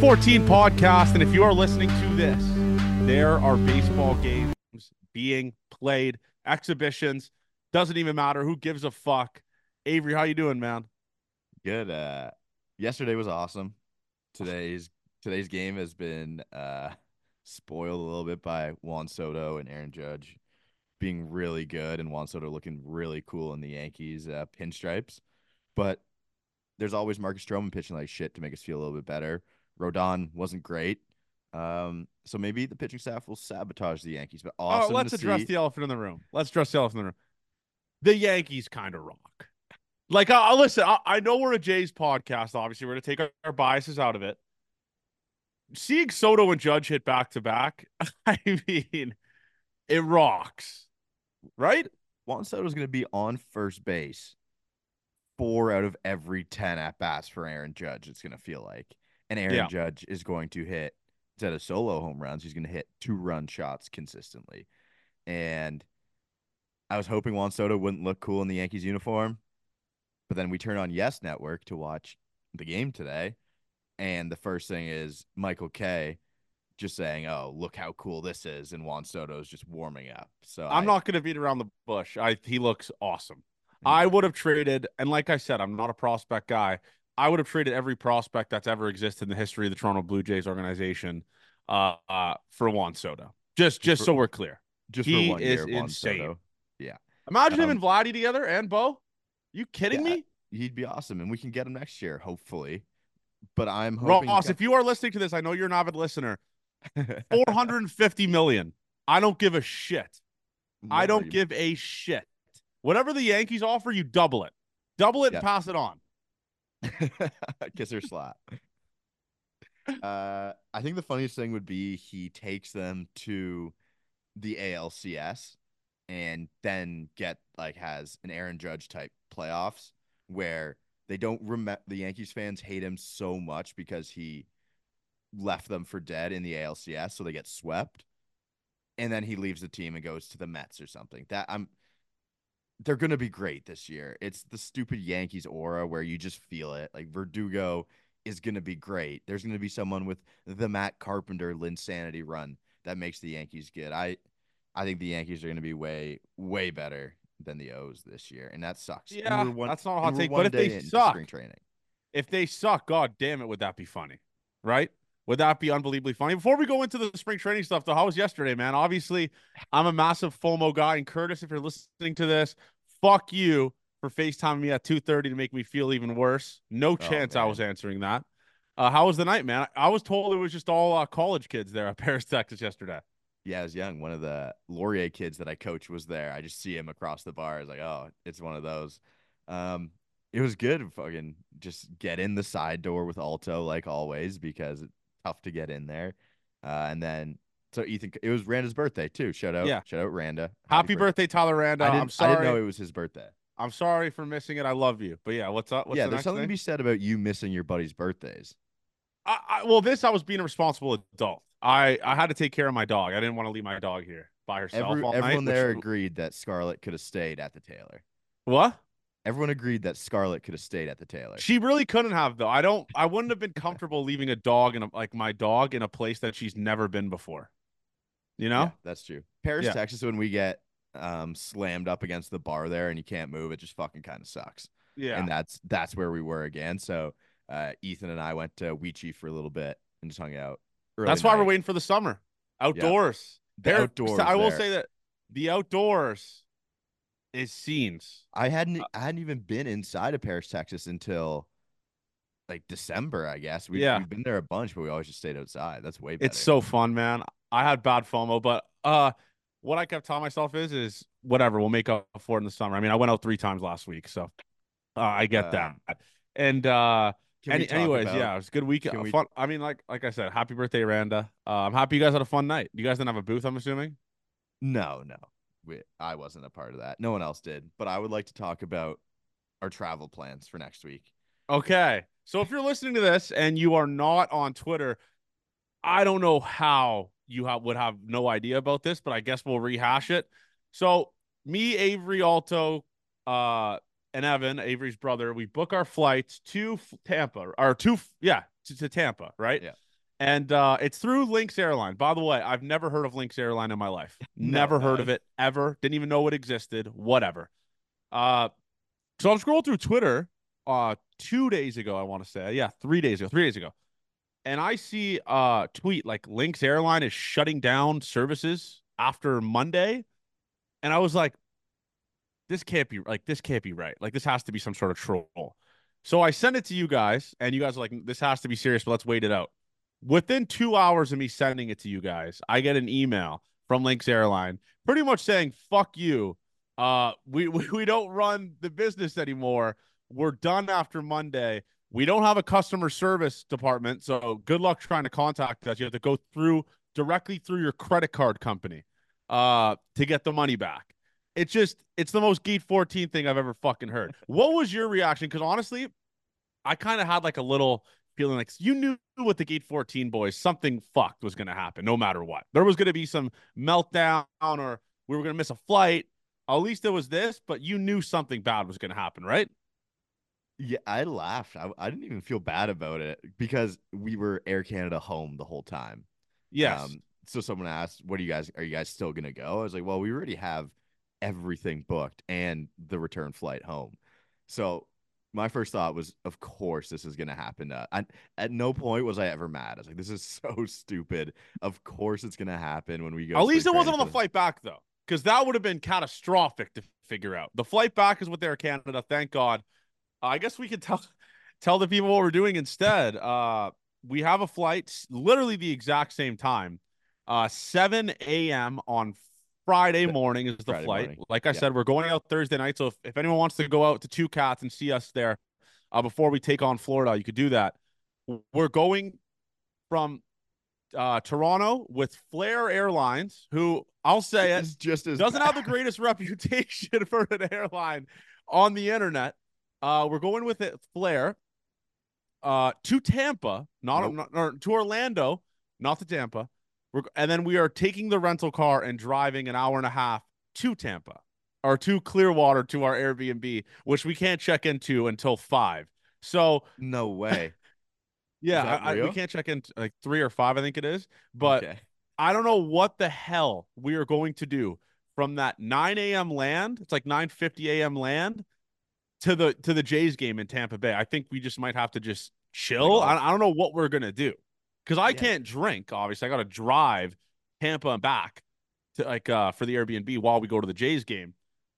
14 podcast. And if you are listening to this, there are baseball games being played, exhibitions. Doesn't even matter. Who gives a fuck? Avery, how you doing, man? Good. Uh, yesterday was awesome. Today's today's game has been uh spoiled a little bit by Juan Soto and Aaron Judge being really good and Juan Soto looking really cool in the Yankees uh, pinstripes. But there's always Marcus Stroman pitching like shit to make us feel a little bit better. Rodon wasn't great. Um, so maybe the pitching staff will sabotage the Yankees. But oh, awesome. Oh, let's address see. the elephant in the room. Let's address the elephant in the room. The Yankees kind of rock. Like, I, I listen. I, I, know we're a Jays podcast. Obviously, we're going to take our, our biases out of it. Seeing Soto and Judge hit back to back, I mean, it rocks, right? Juan Soto's going to be on first base four out of every 10 at bats for Aaron Judge, it's going to feel like. And Aaron yeah. Judge is going to hit, instead of solo home runs, he's going to hit two run shots consistently. And I was hoping Juan Soto wouldn't look cool in the Yankees uniform. But then we turn on Yes Network to watch the game today. And the first thing is Michael Kay just saying, "Oh, look how cool this is," and Juan Soto is just warming up. So I'm I, not going to beat around the bush. I he looks awesome. Mm-hmm. I would have traded, and like I said, I'm not a prospect guy. I would have traded every prospect that's ever existed in the history of the Toronto Blue Jays organization uh, uh, for Juan Soto. Just, just, for, so we're clear. Just he for one is year, insane. Soto. Yeah. Imagine um, him and Vladdy together and Bo. You kidding yeah, me? He'd be awesome, and we can get him next year, hopefully. But I'm hoping. Ross, if you are listening to this, I know you're an avid listener. 450 million. I don't give a shit. I don't give a shit. Whatever the Yankees offer, you double it. Double it yep. and pass it on. Kiss her slap. Uh, I think the funniest thing would be he takes them to the ALCS and then get like has an Aaron Judge type playoffs where they don't remember the Yankees fans hate him so much because he left them for dead in the ALCS, so they get swept. And then he leaves the team and goes to the Mets or something. That I'm they're going to be great this year. It's the stupid Yankees aura where you just feel it. Like Verdugo is going to be great. There's going to be someone with the Matt Carpenter Linsanity run that makes the Yankees good. I I think the Yankees are going to be way way better than the O's this year, and that sucks. Yeah, one, that's not a hot take. But if they suck, spring training. If they suck, god damn it, would that be funny? Right? Would that be unbelievably funny? Before we go into the spring training stuff, though, how was yesterday, man? Obviously, I'm a massive FOMO guy. And Curtis, if you're listening to this, fuck you for FaceTiming me at 2:30 to make me feel even worse. No oh, chance I was answering that. Uh, how was the night, man? I was told it was just all uh, college kids there at Paris, Texas yesterday. Yeah, I was young. One of the Laurier kids that I coach was there. I just see him across the bar. I was like, oh, it's one of those. Um, it was good. Fucking just get in the side door with Alto like always because tough to get in there. Uh, and then so Ethan, it was Randa's birthday too. Shout out, yeah. Shout out Randa. Happy, Happy birthday, Tyler Randa. I am sorry. I didn't know it was his birthday. I'm sorry for missing it. I love you, but yeah, what's up? What's yeah, the there's something thing? to be said about you missing your buddy's birthdays. I, I, well, this I was being a responsible adult. I I had to take care of my dog. I didn't want to leave my dog here by herself. Every, everyone night, there which... agreed that Scarlett could have stayed at the Taylor. What? Everyone agreed that Scarlett could have stayed at the Taylor. She really couldn't have though. I don't. I wouldn't have been comfortable leaving a dog in a, like my dog in a place that she's never been before. You know, yeah, that's true. Paris, yeah. Texas, when we get um slammed up against the bar there and you can't move, it just fucking kind of sucks. Yeah, and that's that's where we were again. So uh, Ethan and I went to Weechee for a little bit and just hung out. That's why night. we're waiting for the summer outdoors. The outdoors. I will there. say that the outdoors is scenes. I hadn't I hadn't even been inside of Paris, Texas until like December, I guess. We, yeah. We've been there a bunch, but we always just stayed outside. That's way better. It's so fun, man. I had bad FOMO, but uh what I kept telling myself is is whatever, we'll make up for it in the summer. I mean, I went out three times last week, so uh, I get uh, that. And uh any, anyways, about, yeah, it was a good weekend. We... Fun. I mean, like like I said, happy birthday, Randa. Uh, I'm happy you guys had a fun night. You guys didn't have a booth, I'm assuming. No, no, we, I wasn't a part of that. No one else did. But I would like to talk about our travel plans for next week. Okay, so if you're listening to this and you are not on Twitter, I don't know how you have, would have no idea about this, but I guess we'll rehash it. So me, Avery Alto, uh, and Evan, Avery's brother, we book our flights to Tampa or to yeah to, to Tampa, right? Yeah. And uh, it's through Lynx Airline. By the way, I've never heard of Lynx Airline in my life. Never heard of it ever. Didn't even know it existed. Whatever. Uh, so I'm scrolling through Twitter. Uh, two days ago, I want to say, yeah, three days ago, three days ago, and I see a tweet like Lynx Airline is shutting down services after Monday, and I was like, this can't be like this can't be right. Like this has to be some sort of troll. So I sent it to you guys, and you guys are like, this has to be serious, but let's wait it out. Within two hours of me sending it to you guys, I get an email from Lynx Airline pretty much saying, fuck you. Uh, we, we, we don't run the business anymore. We're done after Monday. We don't have a customer service department. So good luck trying to contact us. You have to go through directly through your credit card company uh, to get the money back. It's just, it's the most Gate 14 thing I've ever fucking heard. What was your reaction? Because honestly, I kind of had like a little feeling like you knew with the Gate 14 boys, something fucked was going to happen no matter what. There was going to be some meltdown or we were going to miss a flight. At least it was this, but you knew something bad was going to happen, right? Yeah, I laughed. I, I didn't even feel bad about it because we were Air Canada home the whole time. Yes. Um, so someone asked, "What are you guys? Are you guys still gonna go?" I was like, "Well, we already have everything booked and the return flight home." So my first thought was, of course, this is going to happen. Uh, I, at no point was I ever mad. I was like, this is so stupid. Of course, it's going to happen when we go. At least it wasn't on the flight back, though, because that would have been catastrophic to figure out. The flight back is with Air Canada. Thank God. Uh, I guess we could tell tell the people what we're doing instead. Uh, we have a flight literally the exact same time, uh, 7 a.m. on Friday morning is the Friday flight. Morning. Like I yeah. said, we're going out Thursday night. So if, if anyone wants to go out to Two Cats and see us there uh, before we take on Florida, you could do that. We're going from uh, Toronto with Flair Airlines, who I'll say it just as doesn't bad. have the greatest reputation for an airline on the internet. Uh, we're going with it Flair uh, to Tampa, not, nope. not or to Orlando, not to Tampa. We're, and then we are taking the rental car and driving an hour and a half to Tampa or to Clearwater to our Airbnb, which we can't check into until five. So no way. yeah, I, I, we can't check in like three or five, I think it is. But okay. I don't know what the hell we are going to do from that 9 a.m. land. It's like 9 50 a.m. land to the to the Jays game in Tampa Bay. I think we just might have to just chill. I, I don't know what we're gonna do because I yeah. can't drink. Obviously, I got to drive Tampa and back to like uh for the Airbnb while we go to the Jays game.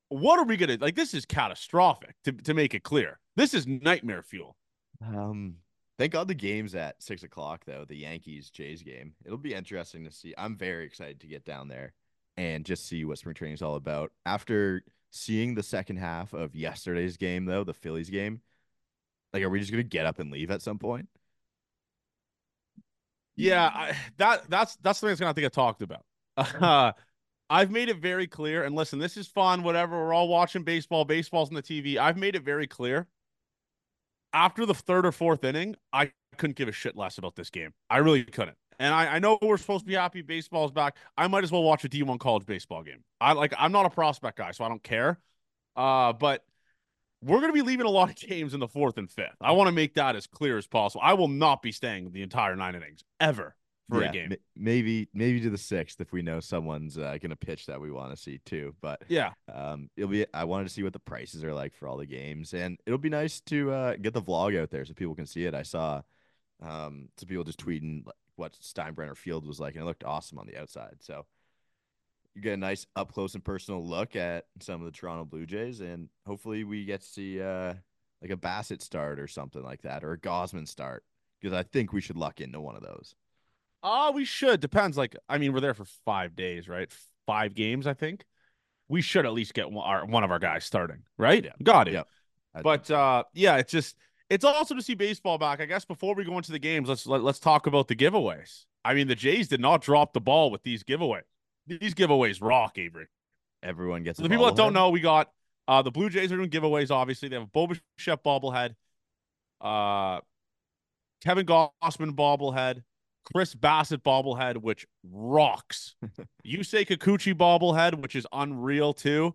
What are we gonna like? This is catastrophic. To to make it clear, this is nightmare fuel. Um, thank God the game's at six o'clock though. The Yankees Jays game. It'll be interesting to see. I'm very excited to get down there and just see what spring training is all about. After seeing the second half of yesterday's game though, the Phillies game, like, are we just gonna get up and leave at some point? Yeah, I, that that's that's the thing that's gonna have to get talked about. Uh, I've made it very clear, and listen, this is fun. Whatever, we're all watching baseball. Baseball's on the TV. I've made it very clear. After the third or fourth inning, I couldn't give a shit less about this game. I really couldn't. And I, I know we're supposed to be happy baseball's back. I might as well watch a D1 college baseball game. I like I'm not a prospect guy, so I don't care. Uh, but we're going to be leaving a lot of games in the fourth and fifth. I want to make that as clear as possible. I will not be staying the entire nine innings ever for yeah, a game. M- maybe maybe to the sixth if we know someone's uh, going to pitch that we want to see too. But yeah, um, it'll be. I wanted to see what the prices are like for all the games, and it'll be nice to uh, get the vlog out there so people can see it. I saw um, some people just tweeting what Steinbrenner Field was like, and it looked awesome on the outside. So you get a nice up close and personal look at some of the Toronto Blue Jays, and hopefully we get to see uh, like a Bassitt start or something like that, or a Gausman start, because I think we should luck into one of those. Oh, we should. Depends. Like, I mean, we're there for five days, right? Five games, I think. We should at least get one, our, one of our guys starting, right? Yeah. Got it. Yeah. But uh, yeah, it's just it's awesome to see baseball back. I guess before we go into the games, let's let, us let us talk about the giveaways. I mean, the Jays did not drop the ball with these giveaways these giveaways rock, Avery. Everyone gets so the people that don't know. We got uh the Blue Jays are doing giveaways. Obviously, they have a Bo Bichette bobblehead, uh, Kevin Gausman bobblehead, Chris Bassitt bobblehead, which rocks. Yusei Kikuchi bobblehead, which is unreal too.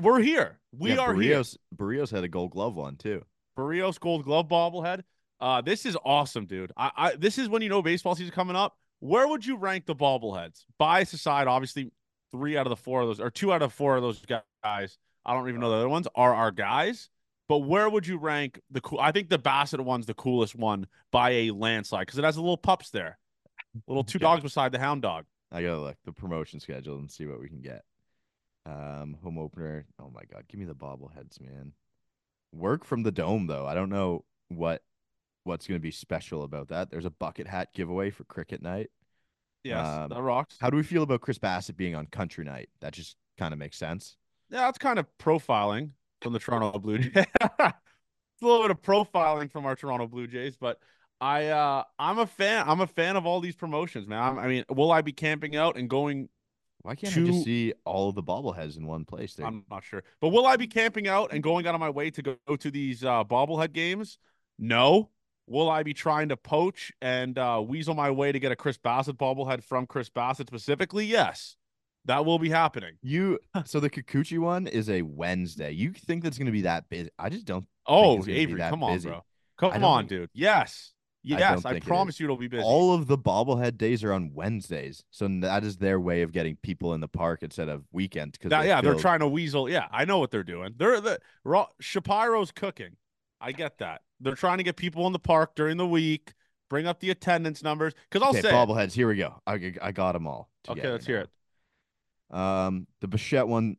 We're here. We yeah, are Berrios, here. Berrios had a Gold Glove one too. Berrios Gold Glove bobblehead. Uh, this is awesome, dude. I, I this is when you know baseball season coming up. Where would you rank the bobbleheads? Bias aside, obviously, three out of the four of those, or two out of four of those guys. I don't even know the other ones are our guys. But where would you rank the cool? I think the Bassitt one's the coolest one by a landslide because it has a little pups there, little two dogs beside the hound dog. I gotta look the promotion schedule and see what we can get. Um, home opener. Oh my god, give me the bobbleheads, man. Work from the dome though. I don't know what what's gonna be special about that. There's a bucket hat giveaway for cricket night. Yes, um, that rocks. How do we feel about Chris Bassitt being on country night? That just kind of makes sense. Yeah, that's kind of profiling from the Toronto Blue Jays. it's a little bit of profiling from our Toronto Blue Jays, but I uh I'm a fan. I'm a fan of all these promotions, man. I'm, i mean, will I be camping out and going? Why can't to... I just see all of the bobbleheads in one place? There, I'm not sure, but will I be camping out and going out of my way to go to these uh, bobblehead games? No. Will I be trying to poach and uh, weasel my way to get a Chris Bassitt bobblehead from Chris Bassitt specifically? Yes. That will be happening. You so the Kikuchi one is a Wednesday. You think that's going to be that busy? I just don't. Oh, Avery, come on, busy. bro. Come on, dude. Yes. Yes, I, I promise you it'll be busy. All of the bobblehead days are on Wednesdays, so that is their way of getting people in the park instead of weekends. Because yeah, they're trying to weasel. Yeah, I know what they're doing. They're the Shapiro's cooking. I get that. They're trying to get people in the park during the week, bring up the attendance numbers. Because I'll okay, say bobbleheads. Here we go. I I got them all. Okay, let's hear it. Um, the Bichette one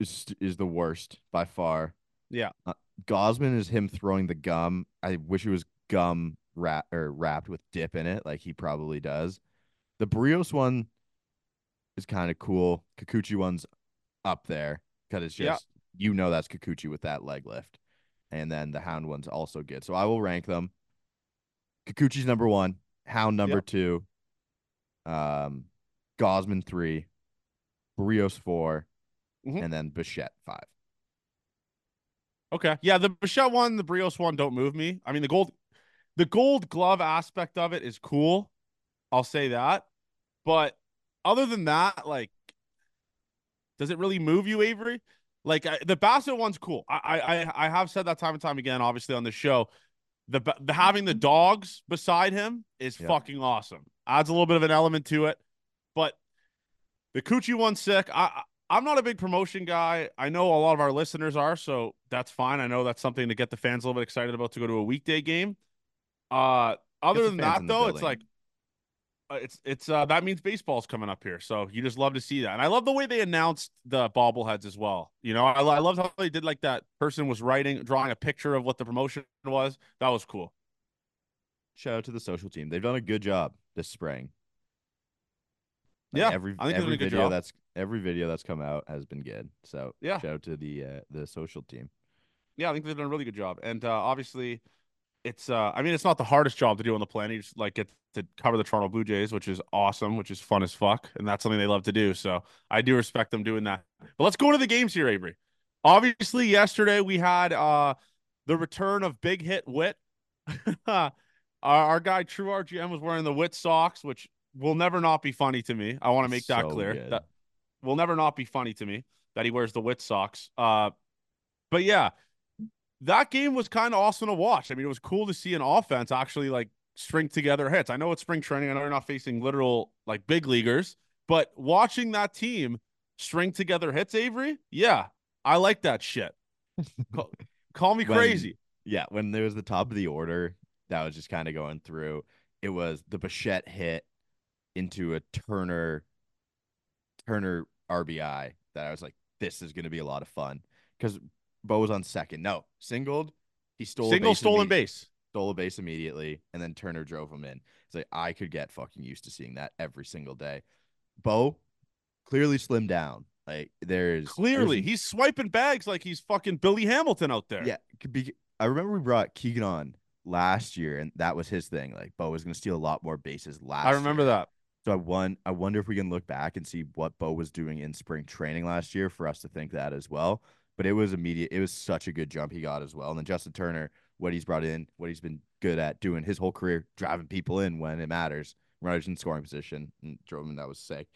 is is the worst by far. Yeah. Uh, Gausman is him throwing the gum. I wish it was gum wrap or wrapped with dip in it, like he probably does. The Berrios one is kind of cool. Kikuchi one's up there because it's just yeah. you know that's Kikuchi with that leg lift, and then the Hound one's also good. So I will rank them. Kikuchi's number one, Hound number yep. two, um, Gausman three, Berrios 4 mm-hmm. and then Bichette five. Okay. Yeah, the Bichette one, the Berrios one don't move me. I mean, the gold the gold glove aspect of it is cool. I'll say that. But other than that, like does it really move you, Avery? Like I, the Bassitt one's cool. I, I I have said that time and time again, obviously on the show. The, the having the dogs beside him is yeah. fucking awesome. Adds a little bit of an element to it. But the Coochie one's sick. I I'm not a big promotion guy. I know a lot of our listeners are, so that's fine. I know that's something to get the fans a little bit excited about to go to a weekday game. Uh, other than that, though, it's like it's it's uh that means baseball's coming up here, so you just love to see that. And I love the way they announced the bobbleheads as well. You know, I I loved how they did like that person was writing, drawing a picture of what the promotion was. That was cool. Shout out to the social team. They've done a good job this spring. Like yeah, every every video that's every video that's come out has been good. So yeah, shout out to the uh, the social team. Yeah, I think they've done a really good job, and uh, obviously, it's uh, I mean, it's not the hardest job to do on the planet. You just like get to cover the Toronto Blue Jays, which is awesome, which is fun as fuck, and that's something they love to do. So I do respect them doing that. But let's go into the games here, Avery. Obviously, yesterday we had uh the return of Big Hit Wit. our, our guy True RGM was wearing the Wit socks, which will never not be funny to me. I want to make that so clear. Good. That will never not be funny to me that he wears the wit socks. Uh, but yeah, that game was kind of awesome to watch. I mean, it was cool to see an offense actually like string together hits. I know it's spring training. I know you're not facing literal like big leaguers, but watching that team string together hits, Avery, yeah, I like that shit. call, call, me when, crazy. Yeah, when there was the top of the order, that was just kind of going through. It was the Bichette hit into a Turner Turner RBI that I was like, this is going to be a lot of fun because Bo was on second. No, singled. He stole single stolen base, stole a base immediately, and then Turner drove him in. It's like I could get fucking used to seeing that every single day. Bo clearly slimmed down. Like there's clearly there's, he's swiping bags like he's fucking Billy Hamilton out there. Yeah, be, I remember we brought Keegan on last year, and that was his thing. Like Bo was going to steal a lot more bases last. I remember year. that. So I won. I wonder if we can look back and see what Bo was doing in spring training last year for us to think that as well. But it was immediate. It was such a good jump he got as well. And then Justin Turner, what he's brought in, what he's been good at doing his whole career, driving people in when it matters, runners in scoring position, and drove him. That was sick.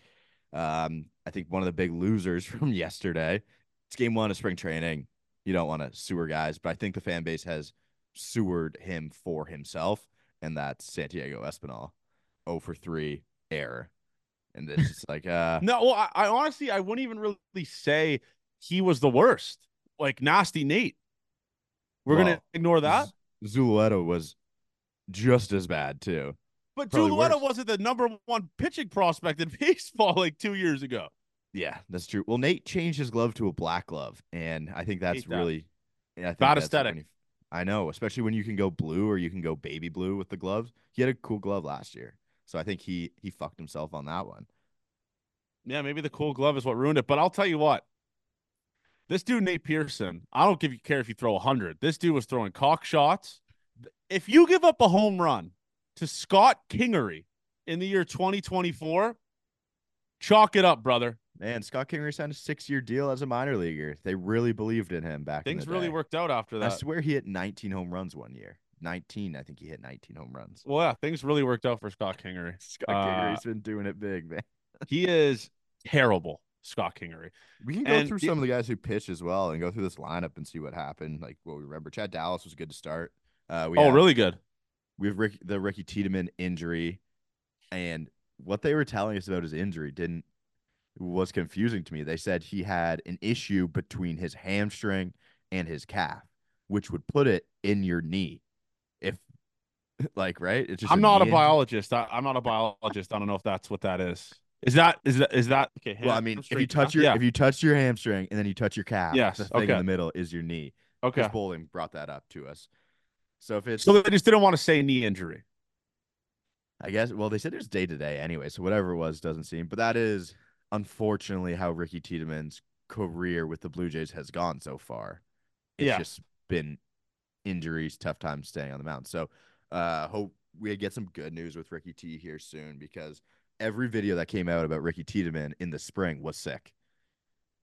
Um, I think one of the big losers from yesterday. It's game one of spring training. You don't want to sewer guys, but I think the fan base has sewered him for himself, and that's Santiago Espinal, 0 for 3 error. And it's just like uh no, well, I, I honestly I wouldn't even really say he was the worst. Like nasty Nate. We're well, gonna ignore that. Zulueta was just as bad too. But Zulueta wasn't the number one pitching prospect in baseball like two years ago. Yeah, that's true. Well, Nate changed his glove to a black glove, and I think that's that. really yeah, I think bad aesthetic. I know, especially when you can go blue or you can go baby blue with the gloves. He had a cool glove last year, so I think he he fucked himself on that one. Yeah, maybe the cool glove is what ruined it. But I'll tell you what, this dude Nate Pearson, I don't give you care if you throw hundred. This dude was throwing cock shots. If you give up a home run to Scott Kingery in the year 2024, chalk it up, brother. Man, Scott Kingery signed a six-year deal as a minor leaguer. They really believed in him back. Things really worked out after that. I swear he hit 19 home runs one year. 19, I think he hit 19 home runs. Well, yeah, things really worked out for Scott Kingery. Scott uh, Kingery's been doing it big, man. he is terrible, Scott Kingery. We can go and through some of the guys who pitched as well and go through this lineup and see what happened. Like what we remember, Chad Dallas was good to start. Uh, we oh, have, really good. We have Rick, the Ricky Tiedemann injury, and what they were telling us about his injury didn't was confusing to me. They said he had an issue between his hamstring and his calf, which would put it in your knee. If like right, it's just I'm not a biologist. I, am not a biologist. I don't know if that's what that is. Is that is that is that okay? Well, I mean, if you touch your yeah. if you touch your hamstring and then you touch your calf, yes, the thing okay. in the middle is your knee. Okay, Chris Bowling brought that up to us. So if it's so they just didn't want to say knee injury. I guess. Well, they said it's day to day anyway, so whatever it was doesn't seem. But that is unfortunately how Ricky Tiedemann's career with the Blue Jays has gone so far. It's yeah. just been injuries, tough time staying on the mound. So uh hope we get some good news with Ricky T here soon because every video that came out about Ricky Tiedemann in the spring was sick.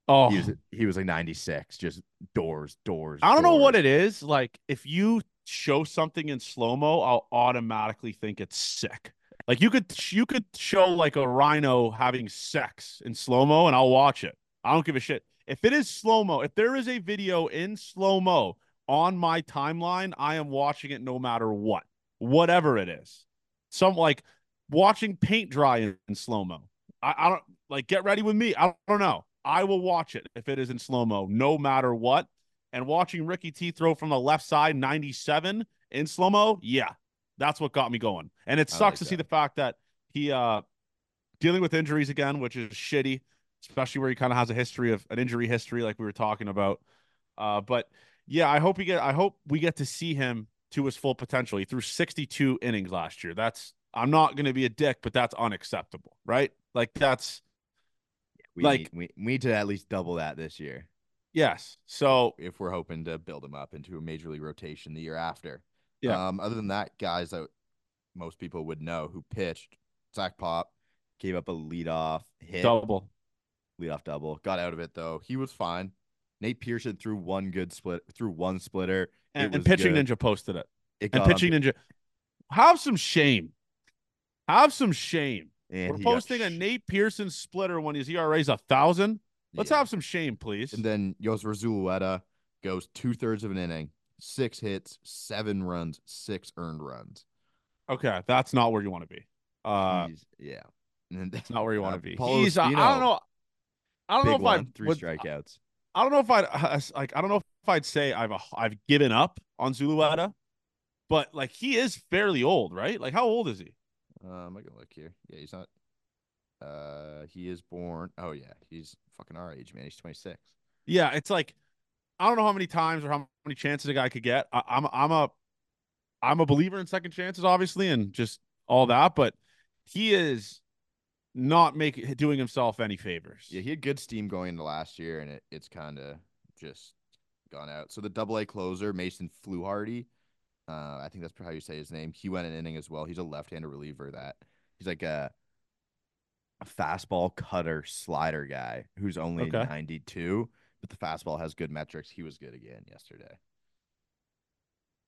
Oh, he was oh. he was like 96, just doors, doors. I don't doors. know what it is. Like if you show something in slow mo, I'll automatically think it's sick. Like you could you could show like a rhino having sex in slow mo, and I'll watch it. I don't give a shit if it is slow mo. If there is a video in slow mo on my timeline, I am watching it no matter what, whatever it is. Some like watching paint dry in, slow mo. I, I don't like get ready with me. I don't know. I will watch it if it is in slow mo, no matter what. And watching Ricky T throw from the left side 97 in slow mo, yeah, that's what got me going. And it sucks like to that. see the fact that he uh dealing with injuries again, which is shitty, especially where he kind of has a history of an injury history like we were talking about. Uh but yeah, I hope we get I hope we get to see him to his full potential. He threw 62 innings last year. That's I'm not going to be a dick, but that's unacceptable, right? Like that's we like need, we, we need to at least double that this year. Yes. So if we're hoping to build him up into a major league rotation the year after. Yeah. Um, other than that, guys that most people would know who pitched, Zach Pop gave up a leadoff hit. Double. Leadoff double. Got out of it though. He was fine. Nate Pearson threw one good split through one splitter. And, and pitching good. ninja posted it. it and pitching ninja. Have some shame. Have some shame. And We're posting a Nate Pearson splitter when his ERA is a thousand. Let's yeah. have some shame, please. And then Yosver Zulueta goes two thirds of an inning, six hits, seven runs, six earned runs. Okay, that's not where you want to be. Uh, He's, yeah, and that's not where you want to be. He's. I, I don't know. I don't know if I three would, strikeouts. I don't know if I'd uh, like. I don't know if I'd say I've a, I've given up on Zulueta, but like he is fairly old, right? Like how old is he? Um, I can look here. Yeah, he's not. Uh, he is born. Oh yeah, he's fucking our age, man. He's twenty six. Yeah, it's like I don't know how many times or how many chances a guy could get. I, I'm I'm a I'm a believer in second chances, obviously, and just all that, but he is not making doing himself any favors. Yeah, he had good steam going into last year, and it, it's kind of just gone out. So the double A closer, Mason Fluharty, uh, I think that's how you say his name. He went an inning as well. He's a left-handed reliever that he's like a, a fastball cutter slider guy who's only okay. 92, but the fastball has good metrics. He was good again yesterday.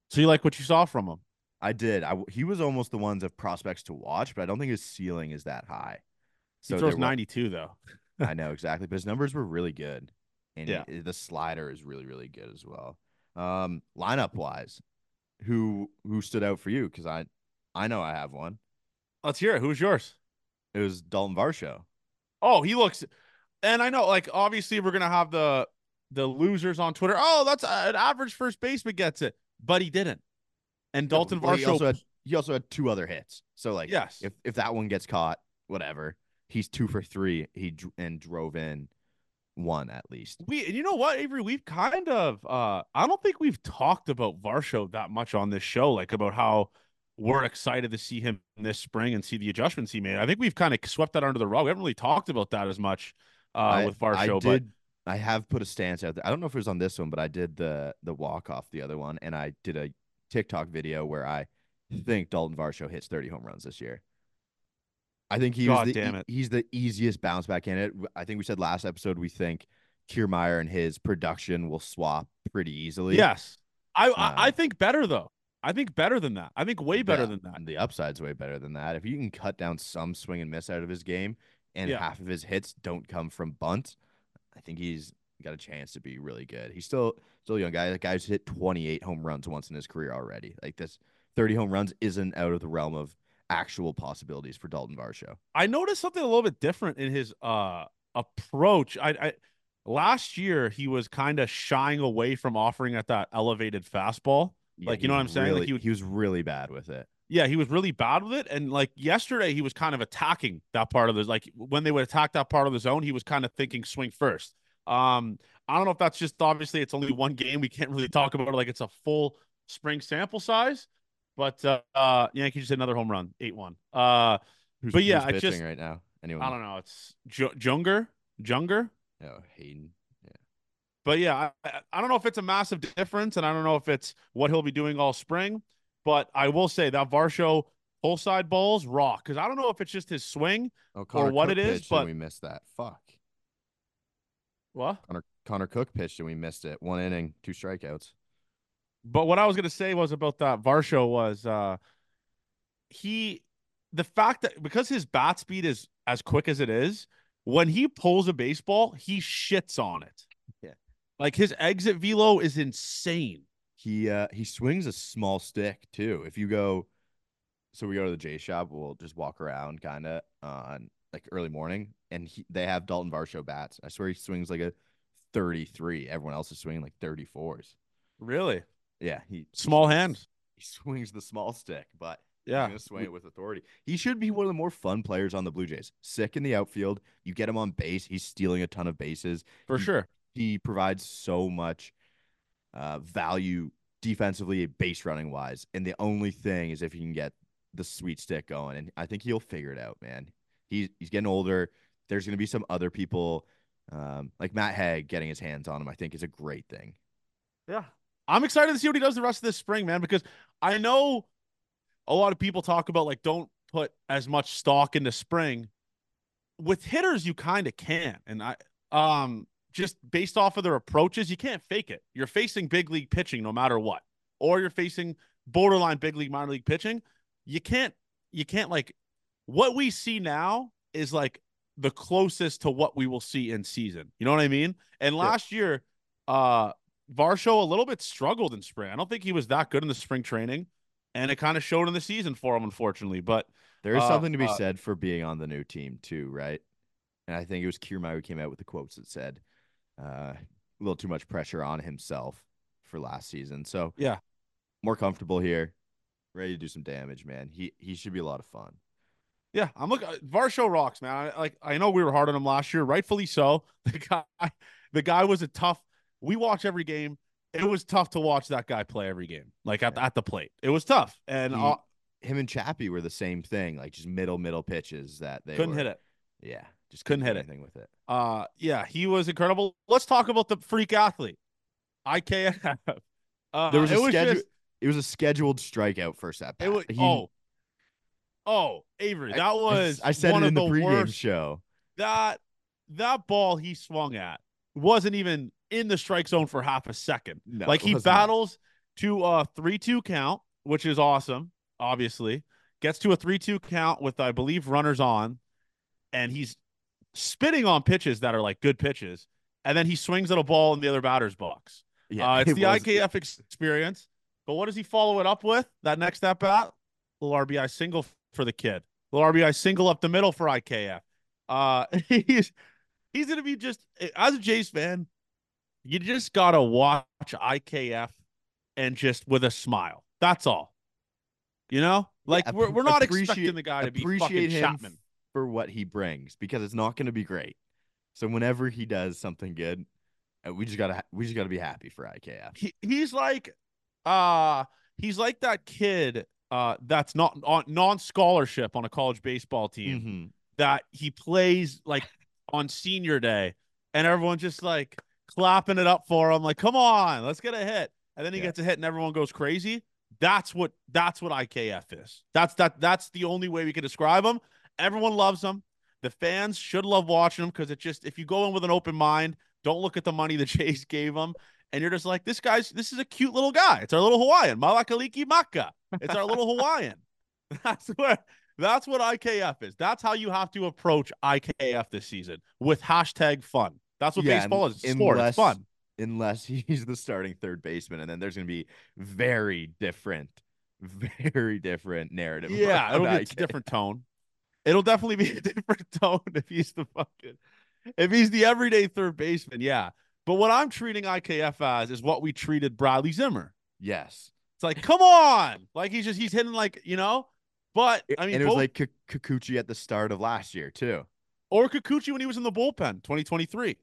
So you like what you saw from him? I did. I, he was almost the ones of prospects to watch, but I don't think his ceiling is that high. So he throws 92 though. I know exactly, but his numbers were really good, and yeah. He, the slider is really really good as well. Um, lineup wise, who who stood out for you because I I know I have one. Let's hear it. Who's yours? It was Dalton Varsho. Oh, he looks, and I know like obviously we're gonna have the the losers on Twitter. Oh, that's uh, an average first baseman gets it, but he didn't. And Dalton well, Varsho he also, had, he also had two other hits. So like, yes, if if that one gets caught, whatever. He's two for three. He and drove in one at least. We you know what, Avery, we've kind of uh I don't think we've talked about Varsho that much on this show, like about how we're excited to see him this spring and see the adjustments he made. I think we've kind of swept that under the rug. We haven't really talked about that as much uh I, with Varsho, I did, but I have put a stance out there. I don't know if it was on this one, but I did the the walk off the other one, and I did a TikTok video where I think Dalton Varsho hits 30 home runs this year. I think he God was the, he's the easiest bounce back in it. I think we said last episode we think Kiermaier and his production will swap pretty easily. Yes. I uh, I think better though. I think better than that. I think way better than that. The upside's way better than that. If you can cut down some swing and miss out of his game and yeah. half of his hits don't come from bunt, I think he's got a chance to be really good. He's still still a young guy. That guy's hit 28 home runs once in his career already. Like this 30 home runs isn't out of the realm of actual possibilities for Dalton Varsho. I noticed something a little bit different in his uh approach. I, I last year he was kind of shying away from offering at that elevated fastball. Yeah, like you know what I'm saying? Really, like he, would, he was really bad with it. Yeah, he was really bad with it. And like yesterday, he was kind of attacking that part of the like when they would attack that part of the zone, he was kind of thinking swing first. Um, I don't know if that's just obviously it's only one game. We can't really talk about it like it's a full spring sample size. But uh, uh Yankees just hit another home run, eight one. Uh, who's, but yeah, I just right now. Anyone? I don't know. It's J- Junger, Junger. Oh, Hayden. Yeah. But yeah, I, I don't know if it's a massive difference, and I don't know if it's what he'll be doing all spring. But I will say that Varsho full side balls rock because I don't know if it's just his swing oh, or what Cook it is. But we missed that. Fuck. What? Connor Connor Cooke pitched and we missed it. One inning, two strikeouts. But what I was gonna say was about that Varsho was uh he the fact that because his bat speed is as quick as it is, when he pulls a baseball, he shits on it. Yeah. Like his exit velo is insane. He uh he swings a small stick too. If you go so we go to the J shop, we'll just walk around kind of on like early morning and he, they have Dalton Varsho bats. I swear he swings like a 33. Everyone else is swinging like 34s. Really? Yeah, he small he hand. He swings the small stick, but yeah, he's gonna swing it with authority. He should be one of the more fun players on the Blue Jays. Sick in the outfield, you get him on base, he's stealing a ton of bases for he, sure. He provides so much uh, value defensively, base running wise, and the only thing is if he can get the sweet stick going, and I think he'll figure it out, man. He's he's getting older. There's gonna be some other people. Um, like Matt Hague getting his hands on him, I think is a great thing. Yeah, I'm excited to see what he does the rest of this spring, man, because I know a lot of people talk about like don't put as much stock into spring. With hitters, you kind of can. And I um just based off of their approaches, you can't fake it. You're facing big league pitching no matter what. Or you're facing borderline big league minor league pitching. You can't you can't like what we see now is like the closest to what we will see in season. You know what I mean? And last yeah. year, uh Varsho a little bit struggled in spring. I don't think he was that good in the spring training, and it kind of showed in the season for him, unfortunately. But there is uh, something to be uh, said for being on the new team too, right? And I think it was Kiermaier who came out with the quotes that said uh, a little too much pressure on himself for last season. So yeah, more comfortable here, ready to do some damage, man. He he should be a lot of fun. Yeah, I'm looking. Varsho rocks, man. I, like I know we were hard on him last year, rightfully so. The guy, the guy was a tough we watch every game. It was tough to watch that guy play every game, like at, at the plate. It was tough. And he, him and Chappie were the same thing, like just middle middle pitches that they couldn't were, hit it. Yeah, just couldn't, couldn't hit anything with it. Uh, yeah, he was incredible. Let's talk about the freak athlete, I IKF. Uh, there was a was schedule. Just, it was a scheduled strikeout first at bat. Was, he, oh, oh, Avery, that was I, I said it in the, the pregame worst, show. That that ball he swung at wasn't even in the strike zone for half a second. No, like he battles not. to a 3 2 count, which is awesome, obviously. Gets to a 3 2 count with, I believe, runners on, and he's spitting on pitches that are like good pitches. And then he swings at a ball in the other batter's box. Yeah, uh, it's it the was, IKF experience. But what does he follow it up with? That next at bat, little RBI single for the kid. Little RBI single up the middle for IKF. Uh, he's he's gonna be just as a Jays fan, you just gotta watch IKF and just with a smile. That's all. You know, like yeah, we're we're not expecting the guy to be fucking Chapman for what he brings because it's not going to be great. So whenever he does something good, uh, we just gotta we just gotta be happy for IKF. He, he's like, uh, he's like that kid uh that's not on non scholarship on a college baseball team mm-hmm. that he plays like on senior day, and everyone's just like clapping it up for him, like, come on, let's get a hit. And then he yeah. gets a hit and everyone goes crazy. That's what that's what IKF is. That's that that's the only way we can describe him. Everyone loves him. The fans should love watching him because it just if you go in with an open mind, don't look at the money the Jays gave him, and you're just like, this guy's this is a cute little guy. It's our little Hawaiian, Malakaliki Maka. It's our little Hawaiian. That's what that's what IKF is. That's how you have to approach IKF this season with hashtag fun. That's what yeah, baseball is. It's sport. Unless, it's fun. Unless he's the starting third baseman, and then there's going to be very different, very different narrative. Yeah, it'll be a different tone. It'll definitely be a different tone if he's the fucking if he's the everyday third baseman. Yeah, but what I'm treating IKF as is what we treated Bradley Zimmer. Yes, it's like come on, like he's just he's hitting like you know but I mean, and it was both, like Kikuchi at the start of last year too, or Kikuchi when he was in the bullpen, 2023,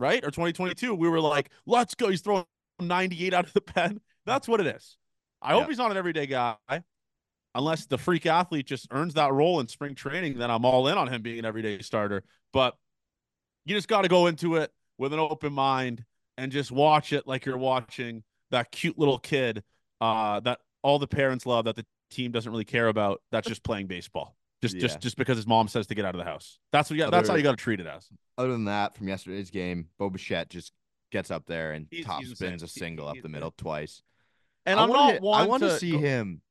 right or 2022. We were like, let's go. He's throwing 98 out of the pen. That's what it is. I hope he's not an everyday guy. Unless the freak athlete just earns that role in spring training, then I'm all in on him being an everyday starter. But you just got to go into it with an open mind and just watch it like you're watching that cute little kid uh, that all the parents love that the team doesn't really care about that's just playing baseball. Just yeah. just just because his mom says to get out of the house. That's what you, that's how you got to treat it as. Other than that, from yesterday's game, Bo Bichette just gets up there and he's, top he's spins a single up the middle twice. And I I'm not I want to, see go... him.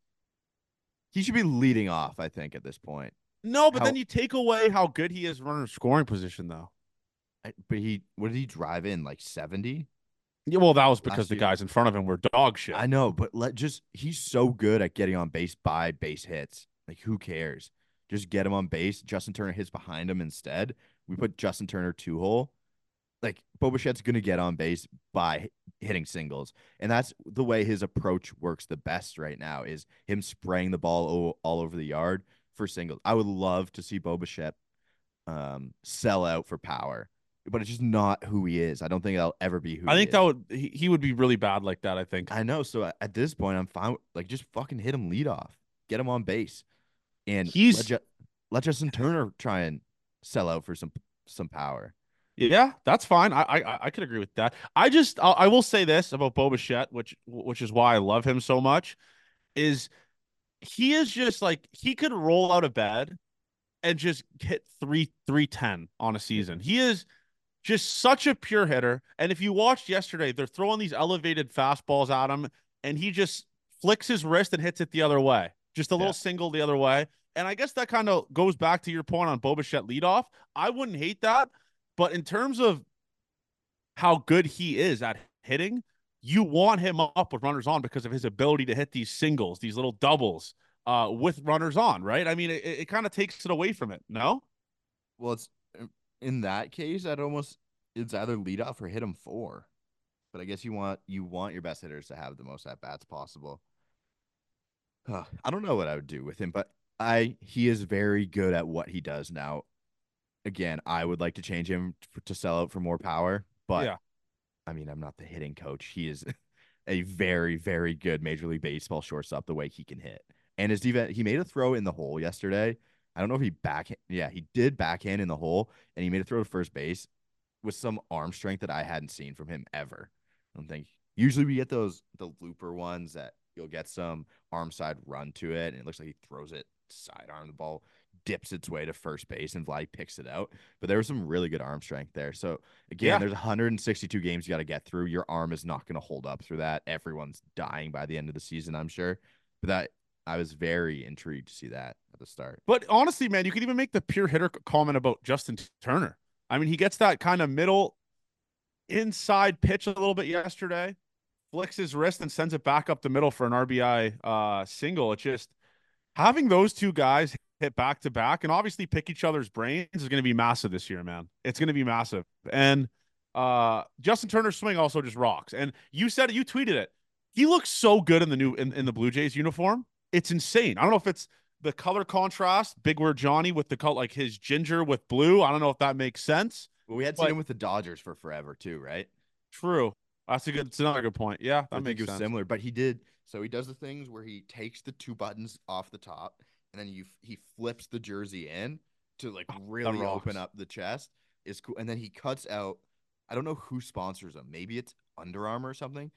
He should be leading off, I think, at this point. No, but how... then you take away how good he is running scoring position, though. I, but he, what did he drive in? Like seventy? Yeah, well, that was because the guys in front of him were dog shit. I know, but let just he's so good at getting on base by base hits. Like who cares? Just get him on base. Justin Turner hits behind him instead. We put Justin Turner two hole. Like Bo Bichette's gonna get on base by hitting singles, and that's the way his approach works the best right now. Is him spraying the ball all over the yard for singles. I would love to see Bo Bichette um, sell out for power but it's just not who he is. I don't think I'll ever be who. I think that would he, he would be really bad like that. I think. I know. So at this point, I'm fine. Like just fucking hit him lead off, get him on base, and he's let, Ju- let Justin Turner try and sell out for some some power. Yeah, that's fine. I I, I could agree with that. I just I'll, I will say this about Bo Bichette, which which is why I love him so much, is he is just like he could roll out of bed and just hit three three ten on a season. He is just such a pure hitter. And if you watched yesterday, they're throwing these elevated fastballs at him, and he just flicks his wrist and hits it the other way, just a little yeah. single the other way. And I guess that kind of goes back to your point on Bo Bichette leadoff. I wouldn't hate that, but in terms of how good he is at hitting, you want him up with runners on because of his ability to hit these singles, these little doubles uh, with runners on, right? I mean, it, it kind of takes it away from it. No. Well, it's in that case, I'd almost it's either lead off or hit him four. But I guess you want you want your best hitters to have the most at bats possible. Uh, I don't know what I would do with him, but I he is very good at what he does now. Again, I would like to change him to sell out for more power, but yeah. I mean, I'm not the hitting coach. He is a very, very good Major League Baseball shortstop. The way he can hit, and his defense, he made a throw in the hole yesterday I don't know if he back yeah, he did backhand in the hole and he made a throw to first base with some arm strength that I hadn't seen from him ever. I don't think usually we get those the looper ones that you'll get some arm side run to it and it looks like he throws it sidearm the ball dips its way to first base and Vlad picks it out. But there was some really good arm strength there. So again, yeah. there's 162 games you got to get through. Your arm is not going to hold up through that. Everyone's dying by the end of the season, I'm sure. But that I was very intrigued to see that at the start. But honestly, man, you could even make the pure hitter comment about Justin Turner. I mean, he gets that kind of middle inside pitch a little bit yesterday. Flicks his wrist and sends it back up the middle for an RBI uh, single. It's just having those two guys hit back to back and obviously pick each other's brains is going to be massive this year, man. It's going to be massive. And uh, Justin Turner's swing also just rocks. And you said it, you tweeted it. He looks so good in the new in, in the Blue Jays uniform. It's insane. I don't know if it's the color contrast, big word Johnny with the color like his ginger with blue. I don't know if that makes sense. Well, we had seen him with the Dodgers for forever too, right? True. That's a good. It's another good point. Yeah, that I makes think it was similar, but he did. So he does the things where he takes the two buttons off the top, and then you he flips the jersey in to like oh, really open up the chest. Is cool, and then he cuts out. I don't know who sponsors him. Maybe it's Under Armour or something.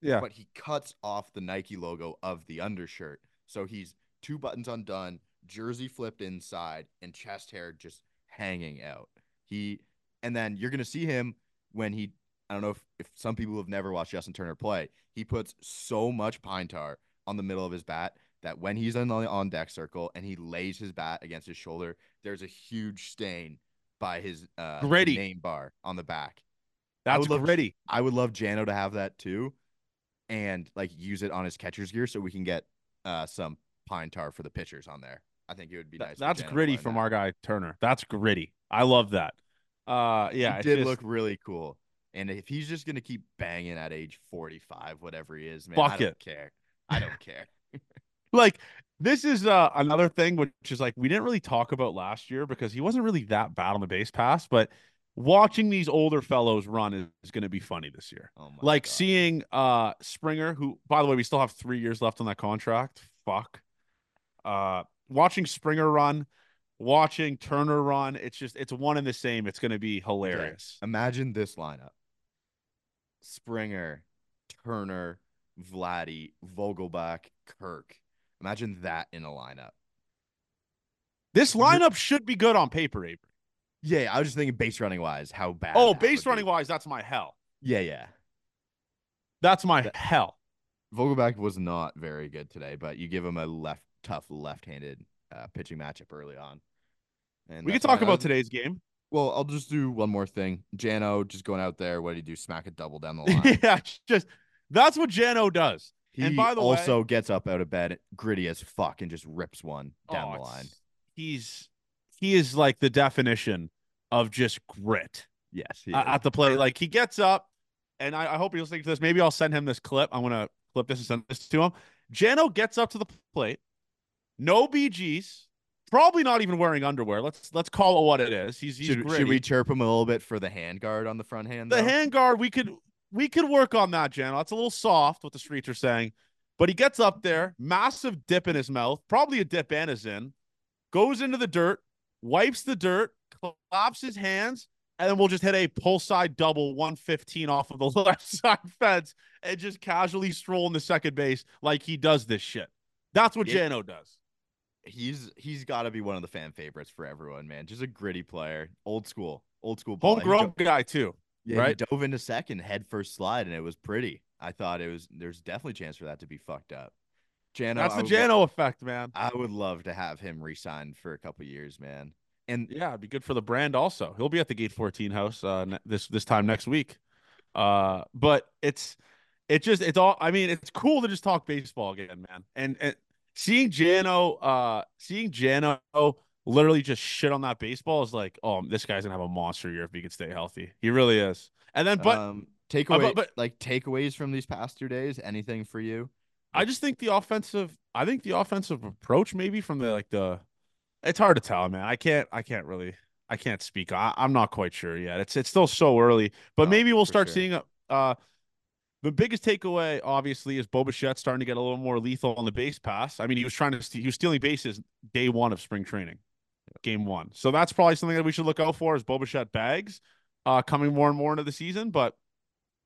Yeah. But he cuts off the Nike logo of the undershirt, so he's two buttons undone, jersey flipped inside, and chest hair just hanging out. He and then you're gonna see him when he. I don't know if, if some people have never watched Justin Turner play. He puts so much pine tar on the middle of his bat that when he's on the on deck circle and he lays his bat against his shoulder, there's a huge stain by his uh gritty name bar on the back. That's I gritty. Love, I would love Jano to have that too, and like use it on his catcher's gear so we can get uh some pine tar for the pitchers on there. I think it would be nice. That's gritty from that. our guy Turner. That's gritty. I love that. Uh, yeah, it did just... look really cool. And if he's just gonna keep banging at age forty five, whatever he is, man, Fuck I don't it. care. I don't care. like this is uh, another thing, which is like we didn't really talk about last year because he wasn't really that bad on the base pass, but watching these older fellows run is, is going to be funny this year. Oh like God. seeing uh Springer, who by the way we still have three years left on that contract. Fuck. Uh, watching Springer run, watching Turner run, it's just it's one and the same. It's going to be hilarious. Okay. Imagine this lineup: Springer, Turner, Vladdy, Vogelbach, Kirk. Imagine that in a lineup. This lineup should be good on paper, Avery. Yeah, I was just thinking base running wise, how bad. Oh, base running be. wise, that's my hell. Yeah, yeah. That's my that, hell. Vogelbach was not very good today, but you give him a left tough left-handed uh, pitching matchup early on. And we can talk about today's game. Well, I'll just do one more thing. Jano just going out there. What did he do? Smack a double down the line. yeah, just that's what Jano does. He and by the way also way, gets up out of bed, gritty as fuck, and just rips one down oh, the line. He's he is like the definition of just grit. Yes, at the plate. Like he gets up, and I, I hope he's listening to this. Maybe I'll send him this clip. I'm gonna clip this and send this to him. Jano gets up to the plate, no BGs, probably not even wearing underwear. Let's let's call it what it is. He's, he's should, should, we chirp him a little bit for the hand guard on the front hand? The hand guard, we could we could work on that, Jano. It's a little soft, what the streets are saying. But he gets up there, massive dip in his mouth, probably a dip and is in, goes into the dirt, wipes the dirt, claps his hands, and then we'll just hit a pull side double 115 off of the left side fence and just casually stroll in the second base like he does this shit. That's what it, Jano does. He's he's got to be one of the fan favorites for everyone, man. Just a gritty player, old school, old school, homegrown guy too. Yeah, right. He dove into second, head first slide, and it was pretty. I thought it was. There's definitely chance for that to be fucked up. Jano, that's the Jano effect, man. I would love to have him re-signed for a couple years, man. And yeah, it'd be good for the brand. Also, he'll be at the Gate 14 house uh, this this time next week. Uh, but it's it just it's all. I mean, it's cool to just talk baseball again, man. And and seeing Jano, uh, seeing Jano literally just shit on that baseball is like, oh, this guy's gonna have a monster year if he can stay healthy. He really is. And then, but um, takeaway, uh, but, but, like takeaways from these past two days, anything for you? I just think the offensive, I think the offensive approach, maybe from the like the, it's hard to tell, man. I can't, I can't really, I can't speak. I, am not quite sure yet. It's it's still so early, but oh, maybe we'll start sure. seeing a. Uh, the biggest takeaway, obviously, is Bo Bichette starting to get a little more lethal on the base pass. I mean, he was trying to he was stealing bases day one of spring training, game one. So that's probably something that we should look out for is Bo Bichette bags, uh, coming more and more into the season. But,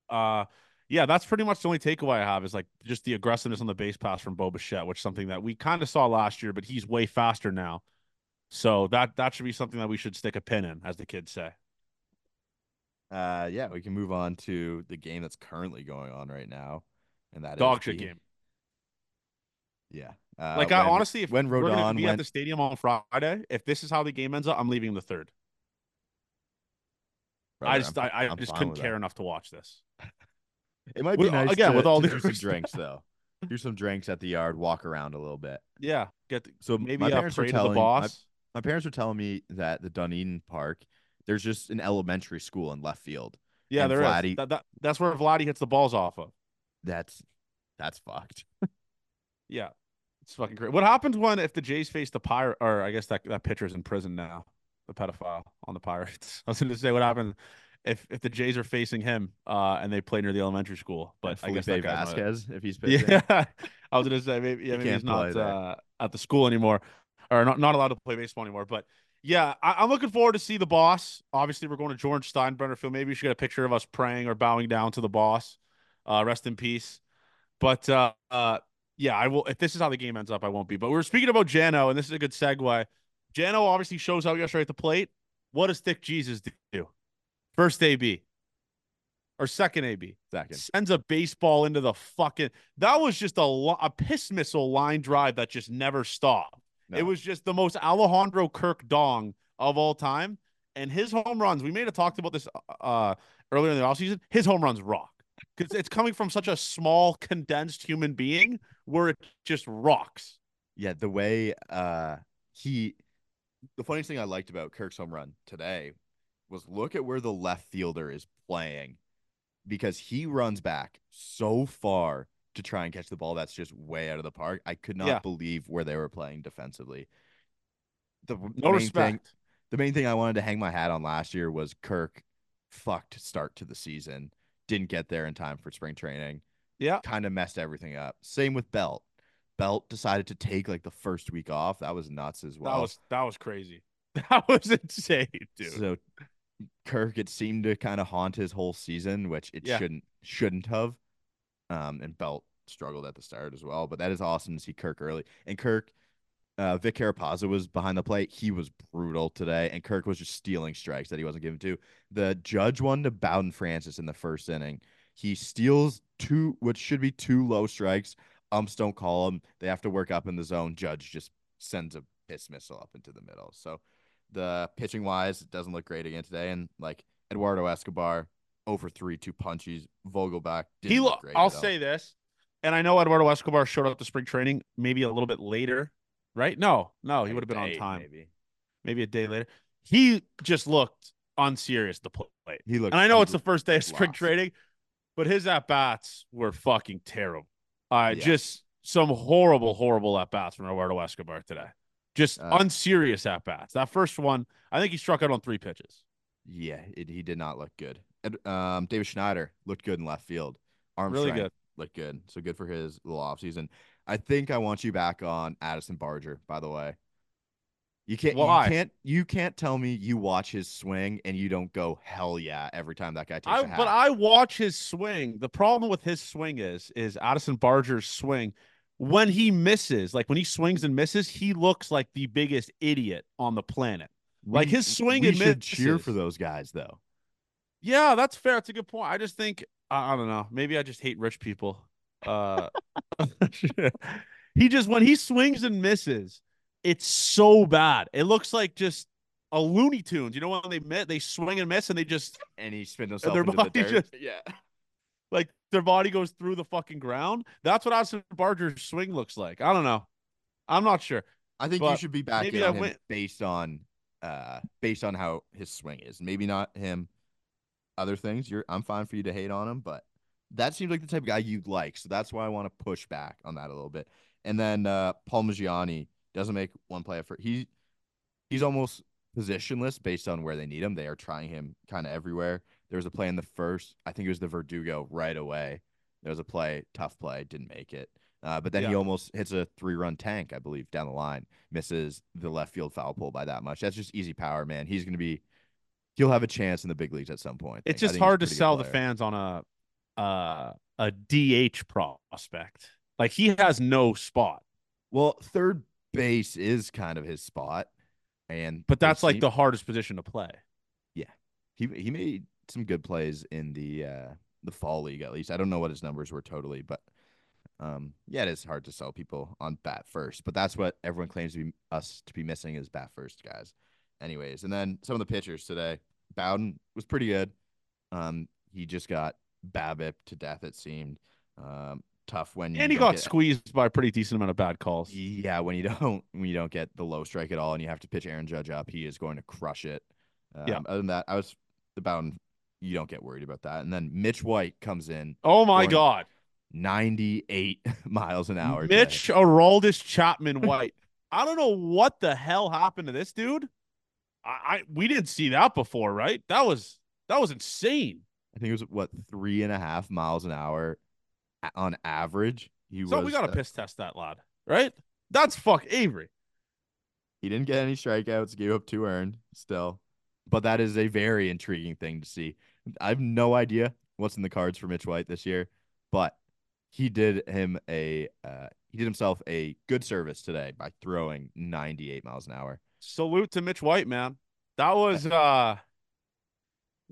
uh, yeah, that's pretty much the only takeaway I have is like just the aggressiveness on the base pass from Bo Bichette, which is something that we kind of saw last year, but he's way faster now. So that that should be something that we should stick a pin in, as the kids say. Uh, yeah, we can move on to the game that's currently going on right now, and that dog shit the... game. Yeah, uh, like when, I honestly, if when Rodon we're gonna be went... at the stadium on Friday, if this is how the game ends up, I'm leaving the third. Brother, I just, I'm, I, I just couldn't care that. enough to watch this. It might be nice again to, with all the some drinks though. Do some drinks at the yard, walk around a little bit. Yeah, get the, so maybe my parents were telling, the boss. My, my, parents were telling me that the Dunedin Park, there's just an elementary school in left field. Yeah, and there Vladdy, is. That, that, that's where Vladdy hits the balls off of. That's that's fucked. yeah, it's fucking great. What happens when if the Jays face the pirate, or I guess that that pitcher's in prison now, the pedophile on the Pirates? I was going to say what happens if if the Jays are facing him uh, and they play near the elementary school. But I guess that Vasquez, if he's pitching. yeah, I was gonna say maybe yeah, maybe he's not uh, at the school anymore or not not allowed to play baseball anymore. But yeah, I, am looking forward to see the boss. Obviously, we're going to George Steinbrenner Field. Maybe we should get a picture of us praying or bowing down to the boss. Uh, rest in peace. But uh, uh, yeah, I will. If this is how the game ends up, I won't be. But we are speaking about Jano, and this is a good segue. Jano obviously shows out yesterday at the plate. What does Thick Jesus do? First AB or second AB. Second. Sends a baseball into the fucking. That was just a, a piss missile line drive that just never stopped. No. It was just the most Alejandro Kirk dong of all time. And his home runs, we may have talked about this uh, earlier in the offseason. His home runs rock because it's coming from such a small, condensed human being where it just rocks. Yeah, the way uh, he. The funniest thing I liked about Kirk's home run today was look at where the left fielder is playing because he runs back so far to try and catch the ball that's just way out of the park. I could not yeah. believe where they were playing defensively. The no main respect. Thing, the main thing I wanted to hang my hat on last year was Kirk fucked start to the season. Didn't get there in time for spring training. Yeah. Kind of messed everything up. Same with Belt. Belt decided to take like the first week off. That was nuts as well. That was that was crazy. That was insane, dude. So Kirk it seemed to kind of haunt his whole season, which it yeah. shouldn't shouldn't have. Um, and Belt struggled at the start as well, but that is awesome to see Kirk early. And Kirk, uh, Vic Carapazza was behind the plate. He was brutal today, and Kirk was just stealing strikes that he wasn't given to. The judge won to Bowden Francis in the first inning. He steals two, which should be two low strikes. Umps don't call him. They have to work up in the zone. Judge just sends a piss missile up into the middle. So the pitching wise, it doesn't look great again today. And like Eduardo Escobar, over three, two punches. Vogelbach. He, lo- I'll say this, and I know Eduardo Escobar showed up to spring training maybe a little bit later, right? No, no, he would have been on time. Maybe. maybe a day later. He just looked unserious to play. He looked. And I know it's the first day of spring lost. training, but his at bats were fucking terrible. Uh, yeah. just some horrible, horrible at bats from Eduardo Escobar today. Just uh, unserious at bats. That first one, I think he struck out on three pitches. Yeah, it, he did not look good. Um, Davis Schneider looked good in left field. Arm really good. Looked good. So good for his little offseason. I think I want you back on Addison Barger, by the way. You can't Why? you can't you can't tell me you watch his swing and you don't go hell yeah every time that guy takes I, a hat. But I watch his swing. The problem with his swing is is Addison Barger's swing when he misses, like when he swings and misses, he looks like the biggest idiot on the planet. We, like his swing we and should misses. cheer for those guys though. Yeah, that's fair. That's a good point. I just think I don't know. Maybe I just hate rich people. Uh he just when he swings and misses, it's so bad. It looks like just a Looney Tunes. You know when they miss, they swing and miss, and they just and he spins himself their body the. Just, yeah, like their body goes through the fucking ground. That's what Addison Barger's swing looks like. I don't know. I'm not sure. I think you should be back in on him went... based on uh based on how his swing is. Maybe not him. Other things, you're I'm fine for you to hate on him, but that seems like the type of guy you'd like. So that's why I want to push back on that a little bit. And then uh Palmegiani doesn't make one play effort. He he's almost positionless based on where they need him. They are trying him kind of everywhere. There was a play in the first, I think it was the Verdugo right away. There was a play, tough play, didn't make it. Uh, but then yeah. he almost hits a three run tank, I believe, down the line, misses the left field foul pole by that much. That's just easy power, man. He's going to be, he'll have a chance in the big leagues at some point. It's just hard to sell the fans on a, uh, a DH prospect. Like he has no spot. Well, third base is kind of his spot. And but that's like the hardest position to play. Yeah. He he made some good plays in the uh the fall league at least. I don't know what his numbers were totally, but um yeah, it is hard to sell people on bat first, but that's what everyone claims to be us to be missing is bat first guys. Anyways, and then some of the pitchers today, Bowden was pretty good. Um he just got BABIP to death. It seemed um, tough when and he got get, squeezed by a pretty decent amount of bad calls. Yeah, when you don't when you don't get the low strike at all, and you have to pitch Aaron Judge up, he is going to crush it. Um, yeah. Other than that, I was about you don't get worried about that. And then Mitch White comes in. Oh my god, 98 miles an hour. Mitch Aroldis Chapman White. I don't know what the hell happened to this dude. I, I we didn't see that before, right? That was that was insane. I think it was what three and a half miles an hour on average. He so was, we gotta uh, piss test that lad, right? That's fuck Avery. He didn't get any strikeouts, gave up two earned still, but that is a very intriguing thing to see. I have no idea what's in the cards for Mitch White this year, but he did him a uh, he did himself a good service today by throwing 98 miles an hour. Salute to Mitch White, man. That was uh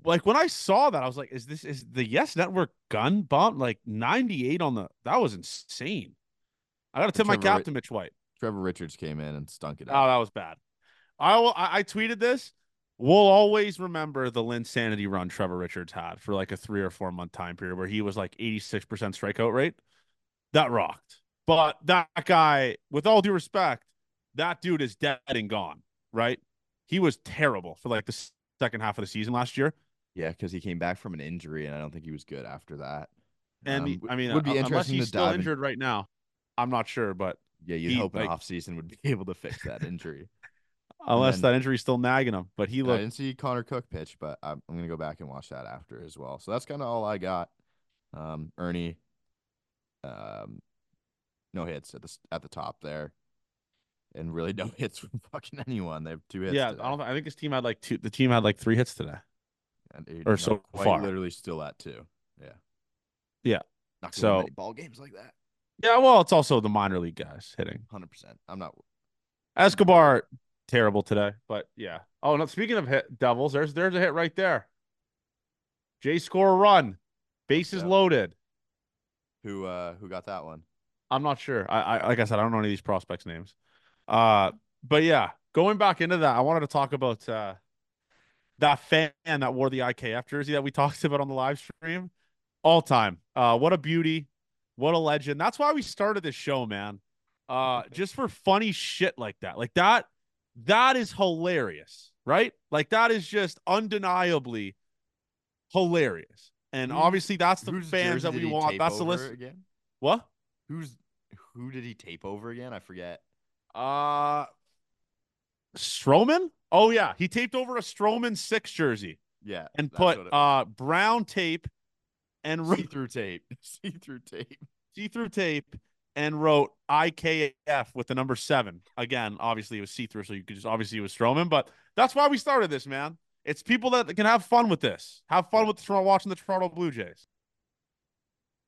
like when I saw that, I was like, is this is the Yes Network gun bump? Like 98 on the that was insane. I gotta tip my cap to Mitch White. Trevor Richards came in and stunk it out. Oh, that was bad. I will I, I tweeted this. We'll always remember the Linsanity run Trevor Richards had for like a three or four month time period where he was like 86% strikeout rate. That rocked. But that guy, with all due respect, that dude is dead and gone, right? He was terrible for like the second half of the season last year. Yeah, because he came back from an injury, and I don't think he was good after that. And um, I mean, would be uh, unless he's still injured in... right now. I'm not sure, but yeah, you'd he, hope an like... off season would be able to fix that injury. unless then, that injury's still nagging him. But he looked. I didn't see Connor Cooke pitch, but I'm, I'm gonna go back and watch that after as well. So that's kind of all I got. Um, Ernie, um, no hits at the at the top there, and really no hits from fucking anyone. They have two hits. Yeah, today. I don't. I think his team had like two. The team had like three hits today, and or so far. Literally still at two. Yeah. Yeah. Not so ball games like that. Yeah, well, it's also the minor league guys hitting. Hundred percent. I'm not. Escobar terrible today, but yeah. Oh no! Speaking of hit Devils, there's there's a hit right there. Jay score a run, bases yeah. loaded. Who uh who got that one? I'm not sure. I, I like I said, I don't know any of these prospects' names. Uh, but yeah, going back into that, I wanted to talk about uh that fan that wore the IKF jersey that we talked about on the live stream. All time. Uh, what a beauty. What a legend. That's why we started this show, man. Uh, just for funny shit like that. Like that, that is hilarious, right? Like that is just undeniably hilarious. And obviously that's the fans that we want. That's the list. Again? What? Who's who did he tape over again? I forget. Uh Stroman? Oh yeah, he taped over a Stroman six jersey. Yeah, and put uh brown tape and see through tape, see through tape, see through tape, and wrote IKF with the number seven. Again, obviously it was see through, so you could just obviously it was Stroman, but that's why we started this, man. It's people that can have fun with this, have fun with watching the Toronto Blue Jays.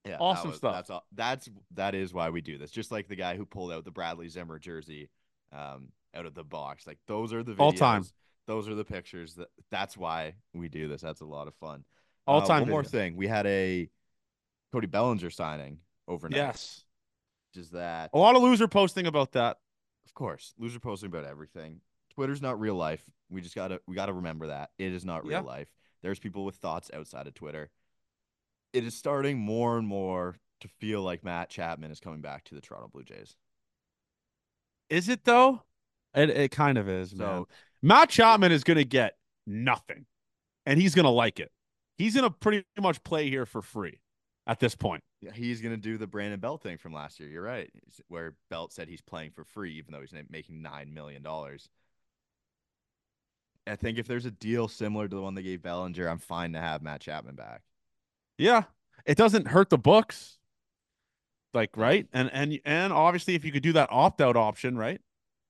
Yeah, awesome was, stuff. That's all, that's that is why we do this. Just like the guy who pulled out the Bradley Zimmer jersey um, out of the box. Like those are the videos, all time. Those are the pictures. That that's why we do this. That's a lot of fun. All uh, time. One more thing. We had a Cody Bellinger signing overnight. Yes. Is that a lot of loser posting about that? Of course, loser posting about everything. Twitter's not real life. We just gotta we gotta remember that it is not real yeah. life. There's people with thoughts outside of Twitter it is starting more and more to feel like Matt Chapman is coming back to the Toronto Blue Jays. Is it though? It it kind of is, so, man. Matt Chapman is going to get nothing, and he's going to like it. He's going to pretty much play here for free at this point. Yeah, he's going to do the Brandon Belt thing from last year. You're right, where Belt said he's playing for free, even though he's making nine million dollars. I think if there's a deal similar to the one they gave Bellinger, I'm fine to have Matt Chapman back. Yeah, it doesn't hurt the books. Like right, and and and obviously, if you could do that opt out option, right?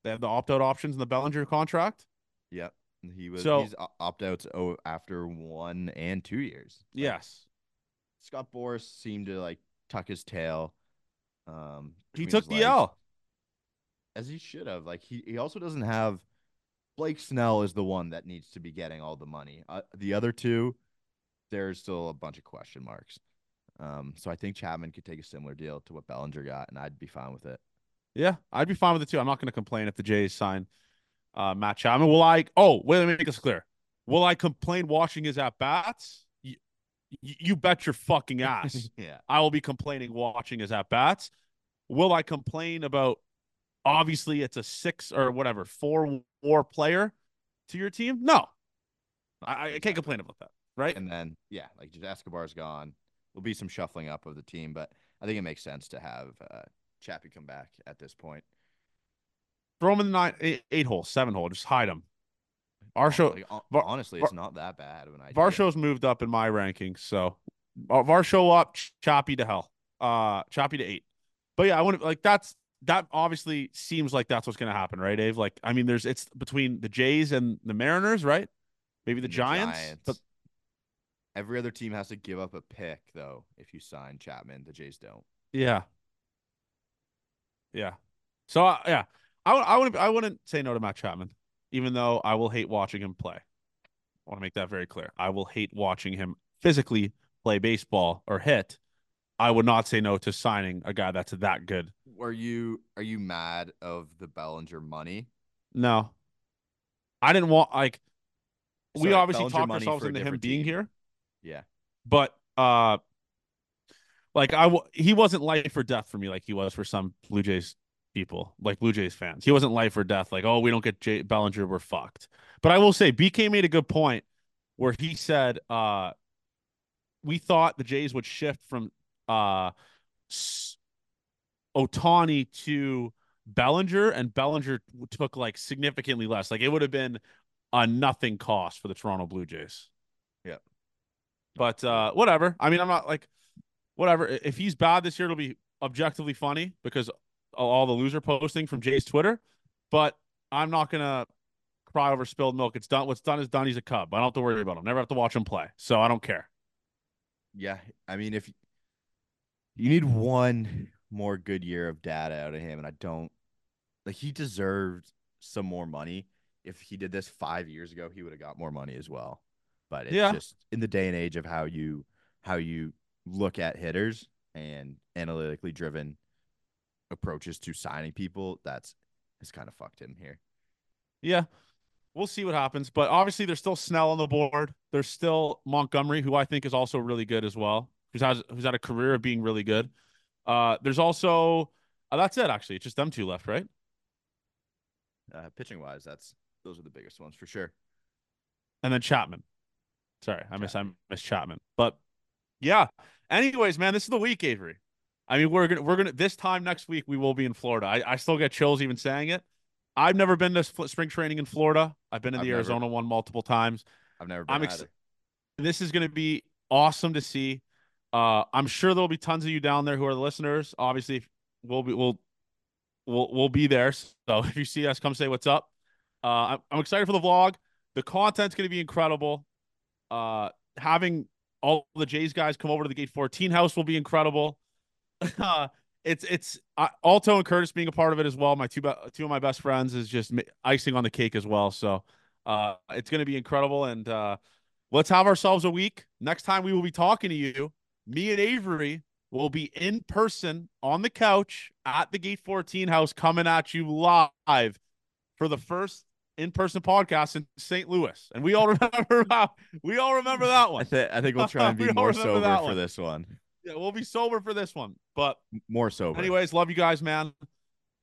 They have the opt out options in the Bellinger contract. Yep, he was. So, opt outs after one and two years. Yes, Scott Boras seemed to like tuck his tail. Um, he took the L, as he should have. Like he, he also doesn't have. Blake Snell is the one that needs to be getting all the money. Uh, the other two, there's still a bunch of question marks. Um, so I think Chapman could take a similar deal to what Bellinger got, and I'd be fine with it. Yeah, I'd be fine with it too. I'm not going to complain if the Jays sign uh, Matt Chapman. Will I? Oh, wait, let me make this clear. Will I complain watching his at bats? you bet your fucking ass. yeah. I will be complaining watching his at bats. Will I complain about obviously it's a six or whatever, four war player to your team? No. I, I can't complain about that. Right. And then yeah, like just Escobar's gone. There'll be some shuffling up of the team, but I think it makes sense to have uh Chappie come back at this point. Throw him in the nine, eight, eight hole, seven hole. Just hide him. Varsho, like, honestly, it's not that bad of an idea. Varsho's moved up in my rankings, so uh, Varsho up, choppy to hell, uh, choppy to eight. But yeah, I want to like that's that obviously seems like that's what's going to happen, right, Dave? Like, I mean, there's it's between the Jays and the Mariners, right? Maybe the, the Giants, Giants, but every other team has to give up a pick though if you sign Chapman. The Jays don't. Yeah. Yeah. So uh, yeah, I I wouldn't I wouldn't say no to Matt Chapman even though I will hate watching him play. I want to make that very clear. I will hate watching him physically play baseball or hit. I would not say no to signing a guy that's that good. Are you are you mad of the Bellinger money? No. I didn't want like we obviously talked ourselves into him being here. Yeah. But uh like I w- he wasn't life or death for me like he was for some Blue Jays people, like Blue Jays fans. He wasn't life or death, like, oh, we don't get Jay Bellinger, we're fucked. But I will say, BK made a good point where he said, uh, we thought the Jays would shift from uh, Ohtani to Bellinger, and Bellinger took like significantly less. Like it would have been a nothing cost for the Toronto Blue Jays. Yeah. But uh, whatever. I mean, I'm not like whatever. If he's bad this year, it'll be objectively funny because all the loser posting from Jay's Twitter, but I'm not gonna cry over spilled milk. It's done. What's done is done. He's a Cub. I don't have to worry about him. Never have to watch him play, so I don't care. Yeah, I mean, if you need one more good year of data out of him, and I don't like he deserved some more money. If he did this five years ago, he would have got more money as well. But it's yeah. just in the day and age of how you how you look at hitters and analytically driven approaches to signing people, that's has kind of fucked him here. Yeah. We'll see what happens. But obviously there's still Snell on the board. There's still Montgomery, who I think is also really good as well. Who's has who's had a career of being really good. Uh there's also uh, that's it actually. It's just them two left, right? Uh pitching wise, that's those are the biggest ones for sure. And then Chapman. Sorry, I miss I miss Chapman. But yeah. Anyways, man, this is the week, Avery. I mean, we're gonna we're gonna this time next week we will be in Florida. I, I still get chills even saying it. I've never been to spring training in Florida. I've been in I've the never, Arizona one multiple times. I've never been. I'm ex- This is gonna be awesome to see. Uh, I'm sure there'll be tons of you down there who are the listeners. Obviously, we'll be we'll we'll we'll be there. So if you see us, come say what's up. Uh, I'm, I'm excited for the vlog. The content's gonna be incredible. Uh, having all the Jays guys come over to the Gate 14 house will be incredible. uh, it's it's uh, Alto and Curtis being a part of it as well. My two two of my best friends is just icing on the cake as well. So uh, it's going to be incredible. And uh, let's have ourselves a week. Next time we will be talking to you, me and Avery will be in person on the couch at the Gate 14 house, coming at you live for the first in-person podcast in St. Louis, and we all remember we all remember that one. I, th- I think we'll try and be more sober for this one. Yeah, we'll be sober for this one, but more sober. Anyways, love you guys, man.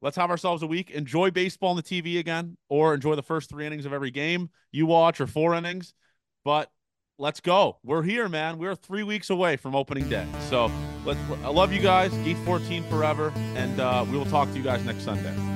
Let's have ourselves a week. Enjoy baseball on the TV again, or enjoy the first three innings of every game you watch, or four innings. But let's go. We're here, man. We're three weeks away from opening day. So let's. I love you guys. Gate 14 forever, and uh, we will talk to you guys next Sunday.